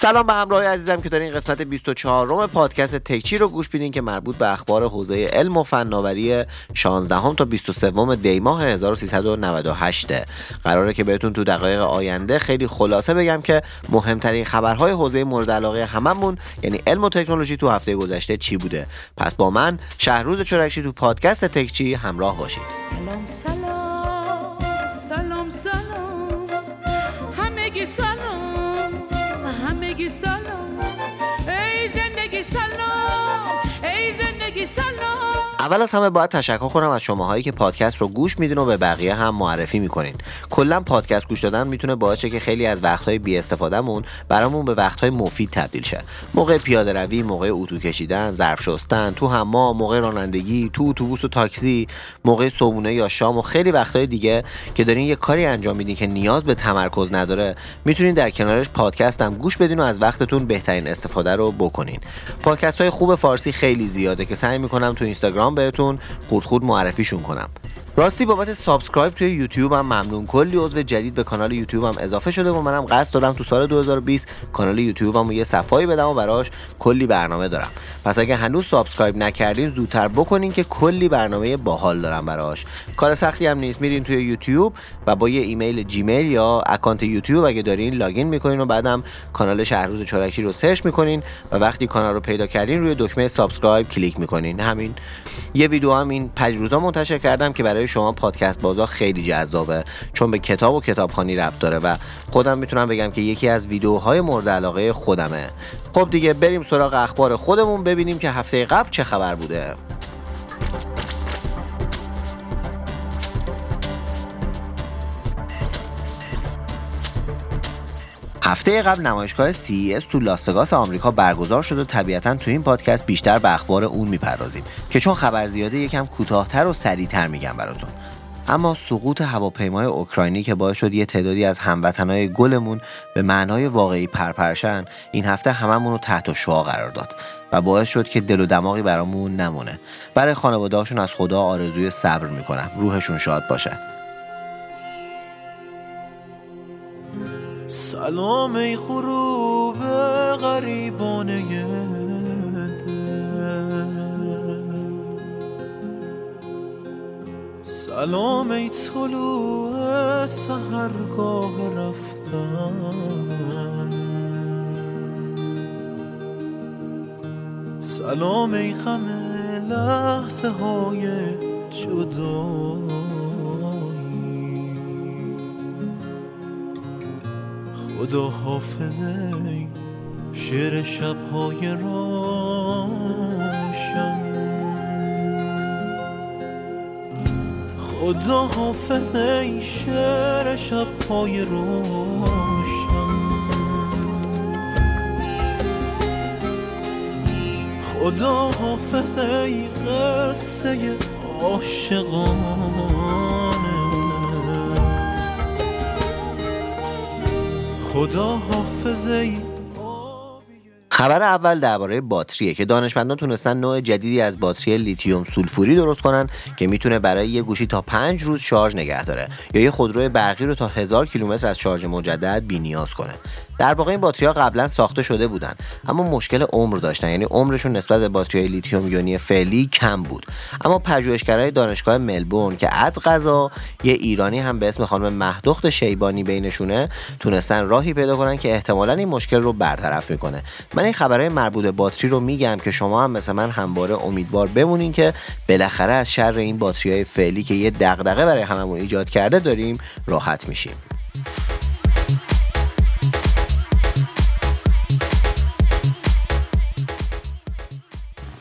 سلام به همراه عزیزم که دارین قسمت 24 روم پادکست تکچی رو گوش بیدین که مربوط به اخبار حوزه علم و فناوری 16 تا 23 دی ماه 1398 قراره که بهتون تو دقایق آینده خیلی خلاصه بگم که مهمترین خبرهای حوزه مورد علاقه هممون یعنی علم و تکنولوژی تو هفته گذشته چی بوده؟ پس با من شهروز چرکشی تو پادکست تکچی همراه باشید. سلام سلام. همگی سلام ای اول از همه باید تشکر کنم از شماهایی که پادکست رو گوش میدین و به بقیه هم معرفی می‌کنین. کلا پادکست گوش دادن می‌تونه باعث که خیلی از وقتهای بی استفادهمون برامون به وقتهای مفید تبدیل شه. موقع پیاده روی موقع اتو کشیدن ظرف شستن تو حمام موقع رانندگی تو اتوبوس و تاکسی موقع صبحونه یا شام و خیلی وقتهای دیگه که دارین یه کاری انجام میدین که نیاز به تمرکز نداره می‌تونین در کنارش پادکست هم گوش بدین و از وقتتون بهترین استفاده رو بکنین. پادکست های خوب فارسی خیلی زیاده که سعی می‌کنم تو اینستاگرام بهتون خود خود معرفیشون کنم. راستی بابت subscribe توی یوتیوب هم ممنون. کلی عضو جدید به کانال یوتیوب هم اضافه شده و منم قصد دارم تو سال 2020 کانال یوتیوب هم یه صفایی بدم و براش کلی برنامه دارم. پس اگه هنوز subscribe نکردین زودتر بکنین که کلی برنامه باحال دارم براش. کار سختی هم نیست. میرین توی یوتیوب و با یه ایمیل جیمیل یا account یوتیوب اگه دارین login می‌کنین و بعدم کانال شهروز چورکشی رو search می‌کنین و وقتی کانال رو پیدا کردین روی دکمه subscribe کلیک می‌کنین. همین. یه ویدیو هم این پریروزا منتشر کردم که برای شما پادکست بازا خیلی جذابه. چون به کتاب و کتابخوانی ربط داره و خودم می‌تونم بگم که یکی از ویدیوهای مورد علاقه خودمه. خب دیگه بریم سراغ اخبار خودمون ببینیم که هفته قبل چه خبر بوده. هفته قبل نمایشگاه CES تو لاس وگاس آمریکا برگزار شد و طبیعتا تو این پادکست بیشتر به اخبار اون می‌پردازیم که چون خبر زیاده یکم کوتاهتر و سریعتر میگم براتون. اما سقوط هواپیمای اوکراینی که باعث شد یه تعدادی از هموطنای گلمون به معنای واقعی پرپرشن این هفته هممون رو تحت شعا قرار داد و باعث شد که دل و دماغی برامون نمونه. برای خانواده‌هاشون از خدا آرزوی صبر می‌کنم. روحشون شاد باشه. سلام ای غروب غریبانه سلام ای طلوع سهرگاه رفتن. سلام ای غم لحظه های جدایی خدا حافظه شعر شبهای روشن. خدا حافظه شعر شبهای روشن. خدا حافظه قصه عاشقانه خب خبر اول درباره باتریه که دانشمندان تونستن نوع جدیدی از باتری لیتیوم سولفوری درست کنن که می‌تونه برای یه گوشی تا 5 روز شارژ نگه داره یا یه خودروی برقی رو تا 1000 کیلومتر از شارژ مجدد بی‌نیاز کنه. در واقع این باتری ها قبلا ساخته شده بودن اما مشکل عمر داشتن. یعنی عمرشون نسبت به باتری لیتیوم یونی فعلی کم بود. اما پژوهشگرای دانشگاه ملبورن که از قضا یه ایرانی هم به اسم خانم مهدخت شیبانی بینشونه تونستن راهی پیدا کنن که احتمالا این مشکل رو برطرف می‌کنه. من این خبرهای مربوط به باتری رو میگم که شما هم مثل من همواره امیدوار بمونین که بالاخره از شر این باتری های فعلی که یه دغدغه برای هممون ایجاد کرده داریم راحت میشیم.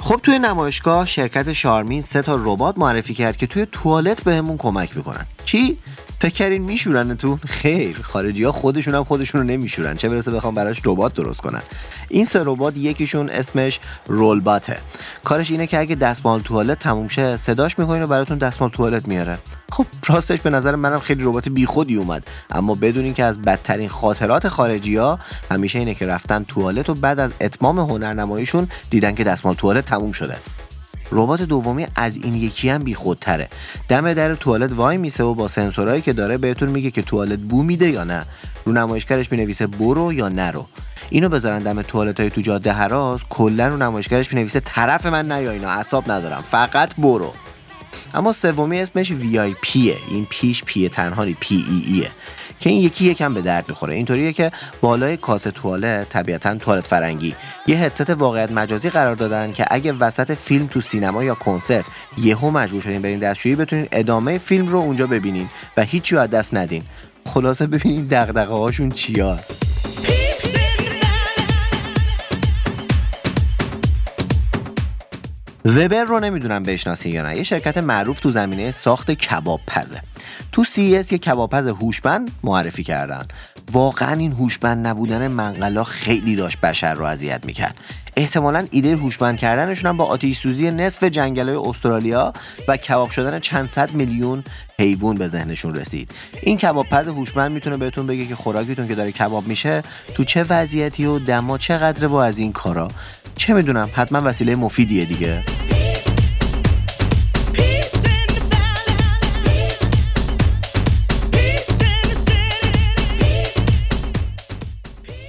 خب توی نمایشگاه شرکت شارمین سه تا ربات معرفی کرد که توی توالت بهمون کمک می‌کنن. چی؟ فکر کردین میشورنتون خیر خارجی ها خودشون هم خودشون رو نمیشورن. چه برسه بخوام براش ربات درست کنن این سه ربات یکیشون اسمش رولباته. کارش اینه که اگه دستمال توالت تموم شه صداش می‌کنین و براتون دستمال توالت میاره. خب راستش به نظر منم خیلی ربات بیخودی اومد. اما بدونین که از بدترین خاطرات خارجی ها همیشه اینه که رفتن توالت و بعد از اتمام هنرنماییشون دیدن که دستمال توالت تموم شده. ربات دومی از این یکی هم بیخودتره. دم در توالت وای میسه و با سنسورایی که داره بهتون میگه که توالت بو میده یا نه. رو نمایشگرش می‌نویسه برو یا نرو. اینو بذارن دم توالت های تو جاده هراز کلا رو نمایشگرش بنویسه طرف من نیا اینا. اعصاب ندارم. فقط برو. اما سومی اسمش VIPee ه این P ش P ه تنهایی P E E ه که این یکی یکم به درد می‌خوره. اینطوریه که بالای کاسه توالت طبیعتا توالت فرنگی. یه هدست واقعیت مجازی قرار دادن که اگه وسط فیلم تو سینما یا کنسرت یهو مجبور شدین برین دستشویی بتونین ادامه فیلم رو اونجا ببینین و هیچی از دست ندین. خلاصه ببینین دغدغه هاشون چیاست. وبر رو نمی‌دونم بشناسین یا نه. یه شرکت معروف تو زمینه ساخت کباب پزه تو سی یه کباب پز هوشمند معرفی کردن. واقعا این هوشمند نبودن منقلا خیلی داشت بشر رو اذیت می‌کرد. احتمالا ایده هوشمند کردنشون هم با آتیش سوزی نصف جنگل استرالیا و کباب شدن چند صد میلیون حیوان به ذهنشون رسید. این کباب پز هوشمند می‌تونه بهتون بگه که خوراکیتون که داره کباب میشه تو چه وضعیتی و دما چقدره با از این کارا. چه می‌دونم حتما وسیله مفیدیه دیگه.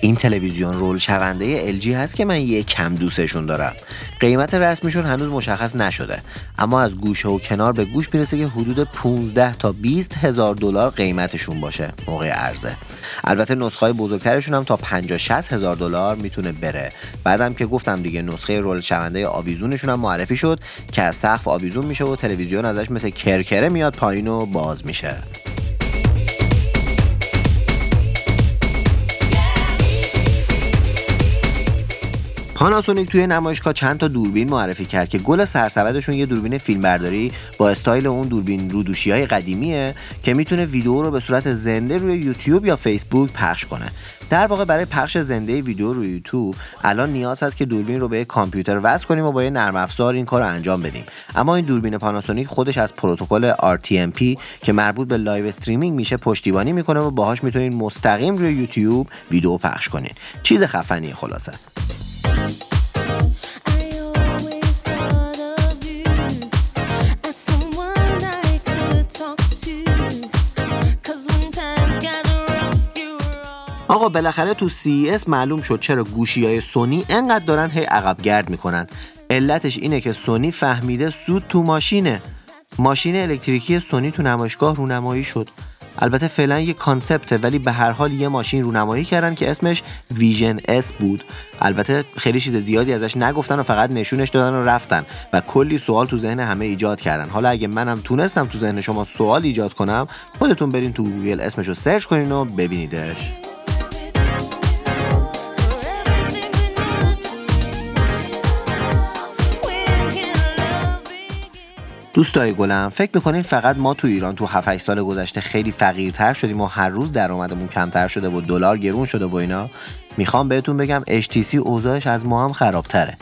این تلویزیون رول شونده LG هست که من یه کم دوستشون دارم. قیمت رسمیشون هنوز مشخص نشده. اما از گوشه و کنار به گوش می‌رسه که حدود 15 تا 20 هزار دلار قیمتشون باشه. موقع عرضه. البته نسخه های بزرگترشون هم تا 50 60 هزار دلار می‌تونه بره. بعدم که گفتم دیگه نسخه رول شونده آویزونشون هم معرفی شد که از سقف آویزون میشه و تلویزیون ازش مثل کرکره میاد پایین و باز میشه. پاناسونیک توی نمایشگاه چند تا دوربین معرفی کرد که گل سرسبدشون یه دوربین فیلمبرداری با استایل اون دوربین رودوشی های قدیمیه که می‌تونه ویدیو رو به صورت زنده روی یوتیوب یا فیسبوک پخش کنه. در واقع برای پخش زنده ویدیو روی یوتیوب الان نیاز هست که دوربین رو به کامپیوتر وصل کنیم و با یه نرم افزار این کار رو انجام بدیم. اما این دوربین پاناسونیک خودش از پروتکل RTMP که مربوط به live streaming میشه پشتیبانی می‌کنه و باهاش می‌تونین مستقیم روی یوتیوب ویدیو پخش کنین. چیز خفنی خلاصه. بالاخره تو CES معلوم شد چرا گوشی های سونی انقدر دارن هی عقب گرد می‌کنن. علتش اینه که سونی فهمیده سود تو ماشینه. ماشین الکتریکی سونی تو نمایشگاه رونمایی شد. البته فعلا یه concept ه ولی به هر حال یه ماشین رونمایی کردن که اسمش Vision S بود. البته خیلی چیز زیادی ازش نگفتن و فقط نشونش دادن و رفتن و کلی سوال تو ذهن همه ایجاد کردن. حالا اگه منم تونستم تو ذهن شما سوال ایجاد کنم خودتون برین تو گوگل اسمش رو search کنین و ببینیدش. دوستای گلم فکر می‌کنین فقط ما تو ایران تو 7 سال گذشته خیلی فقیرتر شدیم و هر روز درآمدمون کمتر شده و دلار گرون شده و اینا؟ می‌خوام بهتون بگم HTC اوضاعش از ما هم خرابتره.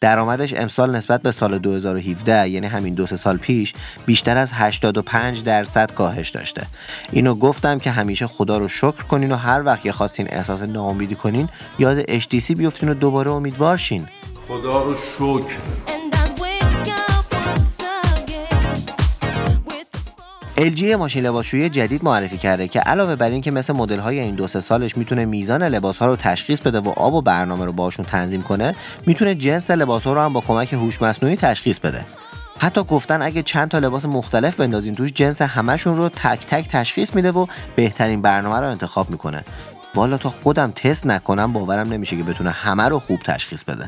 درآمدش امسال نسبت به سال 2017 یعنی همین دو سال پیش بیشتر از 85 درصد کاهش داشته. اینو گفتم که همیشه خدا رو شکر کنین و هر وقت یه خواستین احساس ناامیدی کنین یاد HTC بیفتین و دوباره امیدوار شین. خدا رو شکر. LG ماشین لباسشویی جدید معرفی کرده که علاوه بر اینکه مثل مدل های این دو سه سالش می‌تونه میزان لباس ها رو تشخیص بده و آب و برنامه رو باشون تنظیم کنه می‌تونه جنس لباس ها رو هم با کمک هوش مصنوعی تشخیص بده. حتی گفتن اگه چند تا لباس مختلف بندازین توش جنس همشون رو تک تک تشخیص میده و بهترین برنامه رو انتخاب می‌کنه. والا تا خودم تست نکنم باورم نمیشه که بتونه همه رو خوب تشخیص بده.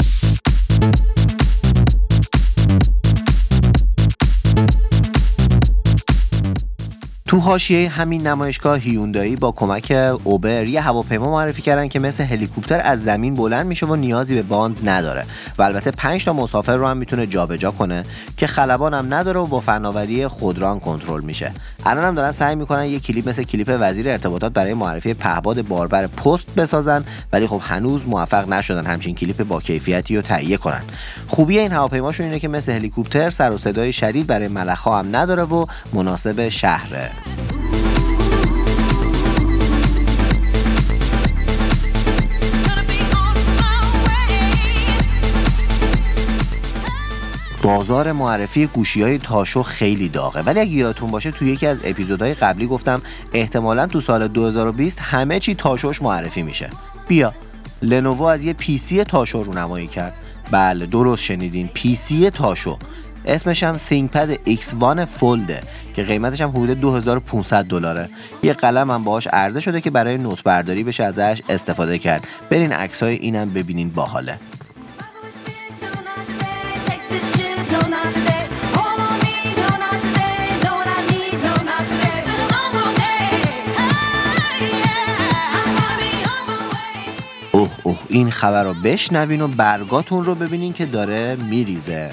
تو حاشیه همین نمایشگاه هیوندایی با کمک اوبر یه هواپیما معرفی کردن که مثل هلیکوپتر از زمین بلند میشه و نیازی به باند نداره و البته 5 تا مسافر رو هم می‌تونه جابجا کنه که خلبان هم نداره و با فناوری خودران کنترل میشه. الان هم دارن سعی می‌کنن یه کلیپ مثل کلیپ وزیر ارتباطات برای معرفی پهباد باربر پست بسازن ولی خب هنوز موفق نشدن همچین کلیپ با کیفیتی رو تهیه کنن. خوبی این هواپیماشون اینه که مثل هلیکوپتر سر و صدای شدید برای ملخا هم نداره و مناسب شهره بازار معرفی گوشی های تاشو خیلی داغه. ولی اگه یادتون باشه تو یکی از اپیزودهای قبلی گفتم احتمالا تو سال 2020 همه چی تاشوش معرفی میشه. بیا. لنوو از یه پیسی تاشو رونمایی کرد. بله درست شنیدین. پیسی تاشو. اسمش هم ThinkPad X1 فولده که قیمتش هم حدود 2500 دلاره. یه قلم هم باهاش عرضه شده که برای نوت برداری بشه ازش استفاده کرد. برین عکس های اینم ببینین باحاله. اوه اوه این خبر رو بشنوین و برگاتون رو ببینین که داره میریزه.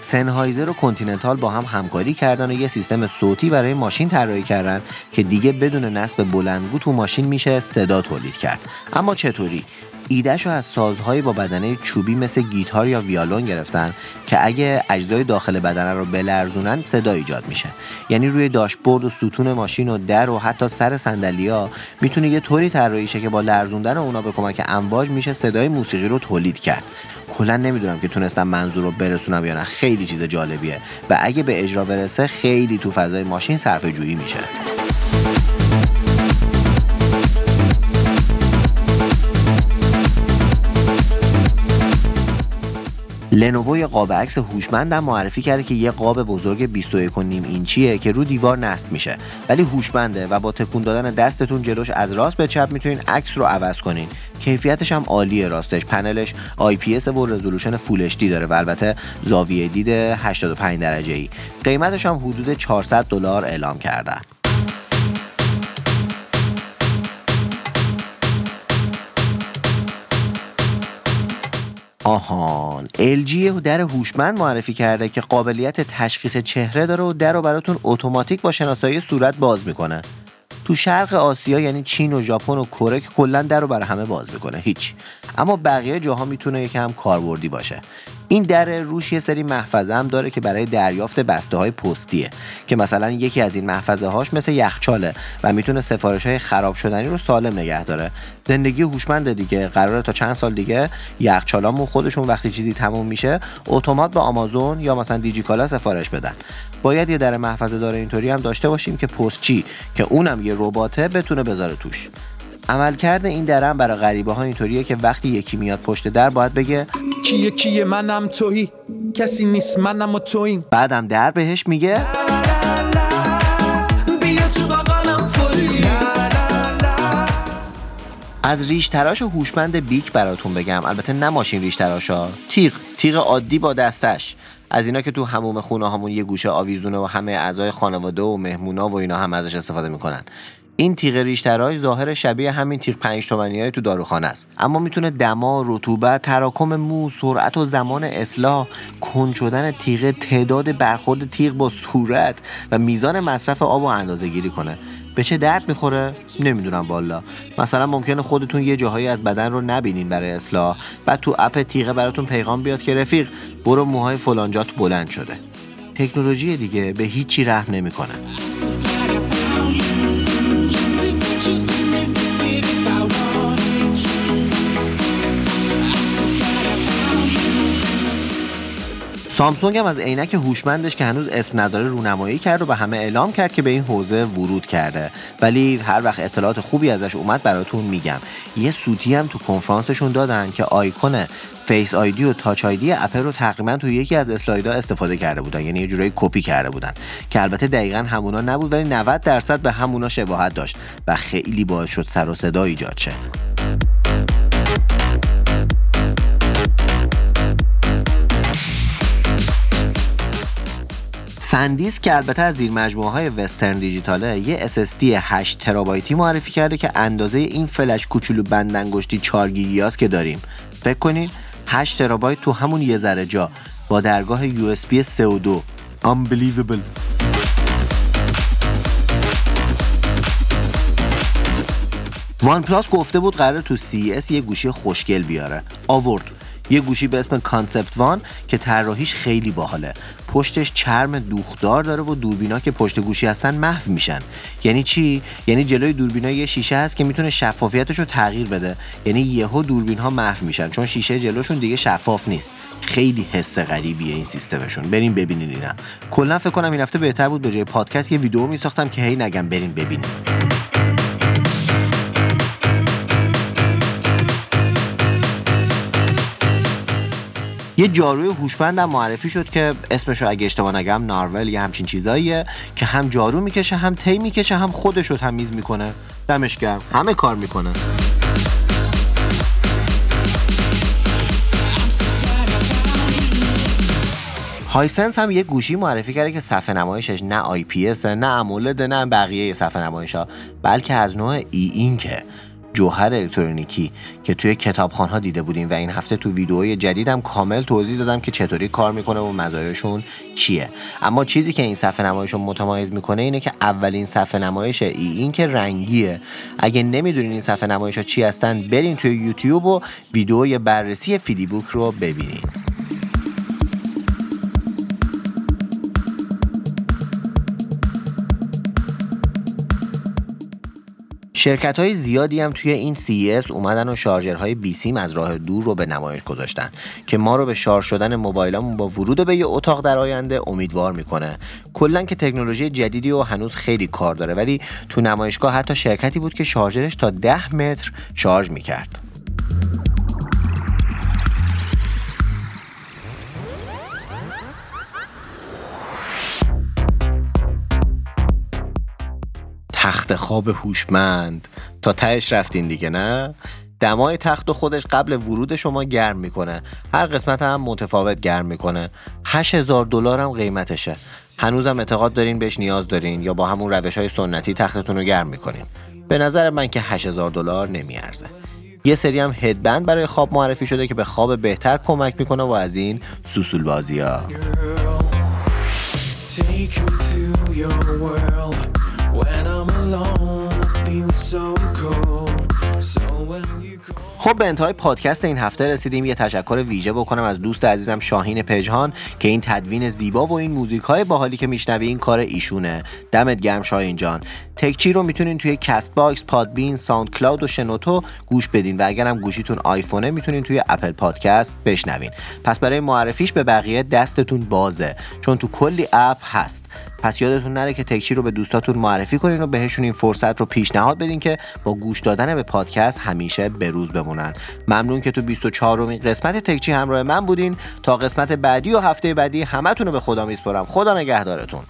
سنهایزر و کنتیننتال با هم همکاری کردن و یه سیستم صوتی برای ماشین طراحی کردن که دیگه بدون نصب بلندگو تو ماشین میشه صدا تولید کرد. اما چطوری؟ ایدهش رو از سازهایی با بدنه چوبی مثل گیتار یا ویالون گرفتن که اگه اجزای داخل بدنه رو بلرزونن صدا ایجاد میشه. یعنی روی داشبورد و ستون ماشین و در و حتی سر صندلیا می‌تونه یه طوری طراحی شه که با لرزوندن اونا به کمک امواج میشه صدای موسیقی رو تولید کرد. کلا نمی‌دونم که تونستم منظور رو برسونم یا نه. خیلی چیز جالبیه. و اگه به اجرا برسه خیلی تو فضای ماشین صرفه جویی میشه. لنوو یه قاب عکس هوشمندم معرفی کرده که یه قاب بزرگ 21.5 اینچیه که رو دیوار نصب میشه. ولی هوشمنده و با تکون دادن دستتون جلوش از راست به چپ می‌تونین عکس رو عوض کنین. کیفیتش هم عالیه راستش. پنلش اس و رزولوشن فول داره و البته زاویه دید 85 درجه ای قیمتش هم حدود 400 دلار اعلام کردن. آهان LG در هوشمند معرفی کرده که قابلیت تشخیص چهره داره و در رو براتون اتوماتیک با شناسایی صورت باز می‌کنه. تو شرق آسیا یعنی چین و ژاپن و کره که کلا در رو برای همه باز می‌کنه هیچ. اما بقیه جاها می‌تونه یکم کاربردی باشه. این در روش یه سری محفظه هم داره که برای دریافت بسته های پستیه که مثلا یکی از این محفظه هاش مثل یخچاله و می‌تونه سفارش های خراب شدنی رو سالم نگه داره. زندگی هوشمند دیگه. قراره تا چند سال دیگه یخچالامون خودشون وقتی چیزی تموم میشه اتومات به آمازون یا مثلا دیجیکالا سفارش بدن. باید یه در محفظه داره اینطوری هم داشته باشیم که پستچی که اونم یه رباته بتونه بذاره توش. عملکرد این درم برای غریبه ها اینطوریه که وقتی یکی میاد پشت در باید بگه کیه کیه منم تویی؟ کسی نیست منم و توییم. بعدم در بهش میگه از ریش تراش هوشمند بیک براتون بگم. البته نه ماشین ریش تراشا. تیغ. تیغ عادی با دستش. از اینا که تو هموم خونه همون یه گوشه آویزونه و همه اعضای خانواده و مهمونا و اینا هم ازش استفاده می‌کنن. این تیغ ریش تراش ظاهر شبیه همین تیغ پنج تومنی های تو داروخانه است. اما می‌تونه دما رطوبت تراکم مو سرعت و زمان اصلاح کن شدن تیغ تعداد برخورد تیغ با صورت و میزان مصرف آب و اندازه گیری کنه. به چه درد می‌خوره؟ نمی‌دونم والا. مثلا ممکنه خودتون یه جاهایی از بدن رو نبینین برای اصلاح. بعد تو اپ تیغه براتون پیغام بیاد که رفیق برو موهای فلانجات بلند شده. تکنولوژی دیگه به هیچی رحم نمی‌کنه. سامسونگ هم از عینک هوشمندش که هنوز اسم نداره رونمایی کرد و به همه اعلام کرد که به این حوزه ورود کرده. ولی هر وقت اطلاعات خوبی ازش اومد براتون میگم. یه سوتی هم تو کنفرانسشون دادن که آیکون Face ID و Touch ID اپل رو تقریبا تو یکی از اسلایدها استفاده کرده بودن. یعنی یه جورایی کپی کرده بودن. که البته دقیقا همونا نبود ولی 90 درصد به همونا شباهت داشت و خیلی باعث شد سر و صدا ایجاد شه. سندیسک که البته از زیر مجموعه های Western Digital ه یه SSD 8 ترابایتی معرفی کرده که اندازه این فلش کوچولو بند انگشتی 4 گیگاست که داریم. فکر کنین 8 ترابایت تو همون یه ذره جا با درگاه USB 3 و 2 Unbelievable. وان پلاس گفته بود قرار تو CES یه گوشی خوشگل بیاره. آورد. یه گوشی به اسم Concept One که طراحیش خیلی باحاله. پشتش چرم دوختدار داره و دوربینا که پشت گوشی هستن محو میشن. یعنی چی؟ یعنی جلوی دوربینا یه شیشه هست که می‌تونه شفافیتش رو تغییر بده. یعنی یهو دوربین ها محو میشن چون شیشه جلوشون دیگه شفاف نیست. خیلی حس غریبیه این سیستمشون. بریم ببینین اینا. کلا فکر کنم این هفته بهتر بود. به جای پادکست یه ویدیو میساختم که هی نگم بریم ببینین یه جاروی هوشمند هم معرفی شد که اسمش رو اگه اشتباه نگم نارول یه همچین چیزاییه که هم جارو می‌کشه هم تی می‌کشه هم خودش رو تمیز می‌کنه. دمش گرم. همه کار می‌کنه. هایسنس هم یه گوشی معرفی کرده که صفحه نمایشش نه IPS نه AMOLED نه بقیه صفحه نمایش ها بلکه از نوع E Ink که جوهر الکترونیکی که توی کتابخوان ها دیده بودیم و این هفته تو ویدئوی جدیدم کامل توضیح دادم که چطوری کار می‌کنه و مزایاشون چیه. اما چیزی که این صفحه نمایش رو متمایز می‌کنه اینه که اولین صفحه نمایش E Ink رنگیه. اگه نمی‌دونین این صفحه نمایش ها چی هستن برین توی یوتیوب و ویدئوی بررسی فیدی بوک رو ببینین. شرکت های زیادی هم توی این CES اومدن و شارژرهای بی سیم از راه دور رو به نمایش گذاشتن که ما رو به شارژ شدن موبایلامون با ورود به یه اتاق در آینده امیدوار می‌کنه. کلا که تکنولوژی جدیدی و هنوز خیلی کار داره ولی تو نمایشگاه حتی شرکتی بود که شارژرش تا 10 متر شارژ می‌کرد. تخت خواب هوشمند. تا تهش رفتین دیگه نه؟ دمای تخت خودش قبل ورود شما گرم می‌کنه. هر قسمت هم متفاوت گرم می‌کنه. 8000 دلار هم قیمتشه. هنوزم اعتقاد دارین بهش نیاز دارین یا با همون روش های سنتی تختتون رو گرم می‌کنین. به نظر من که 8000 دلار نمیارزه. یه سری هم هدبند برای خواب معرفی شده که به خواب بهتر کمک می‌کنه و از این سوسول بازی ها Take خب به انتهای پادکست این هفته رسیدیم. یه تشکر ویژه بکنم از دوست عزیزم شاهین پژهان که این تدوین زیبا و این موزیک های باحالی که میشنوی این کار ایشونه. دمت گرم شاهین جان. تکچی رو می‌تونین توی Castbox Podbean SoundCloud و شنوتو گوش بدین و اگرم گوشیتون آیفونه می‌تونین توی Apple Podcast بشنوین. پس برای معرفیش به بقیه دستتون بازه چون تو کلی app هست. پس یادتون نره که تکچی رو به دوستاتون معرفی کنین و بهشون این فرصت رو پیشنهاد بدین که با گوش دادن به پادکست همیشه بروز بمونن. ممنون که تو 24 امین قسمت تکچی همراه من بودین. تا قسمت بعدی و هفته بعدی همتون رو به خدا میسپرم خدا نگهدارتون.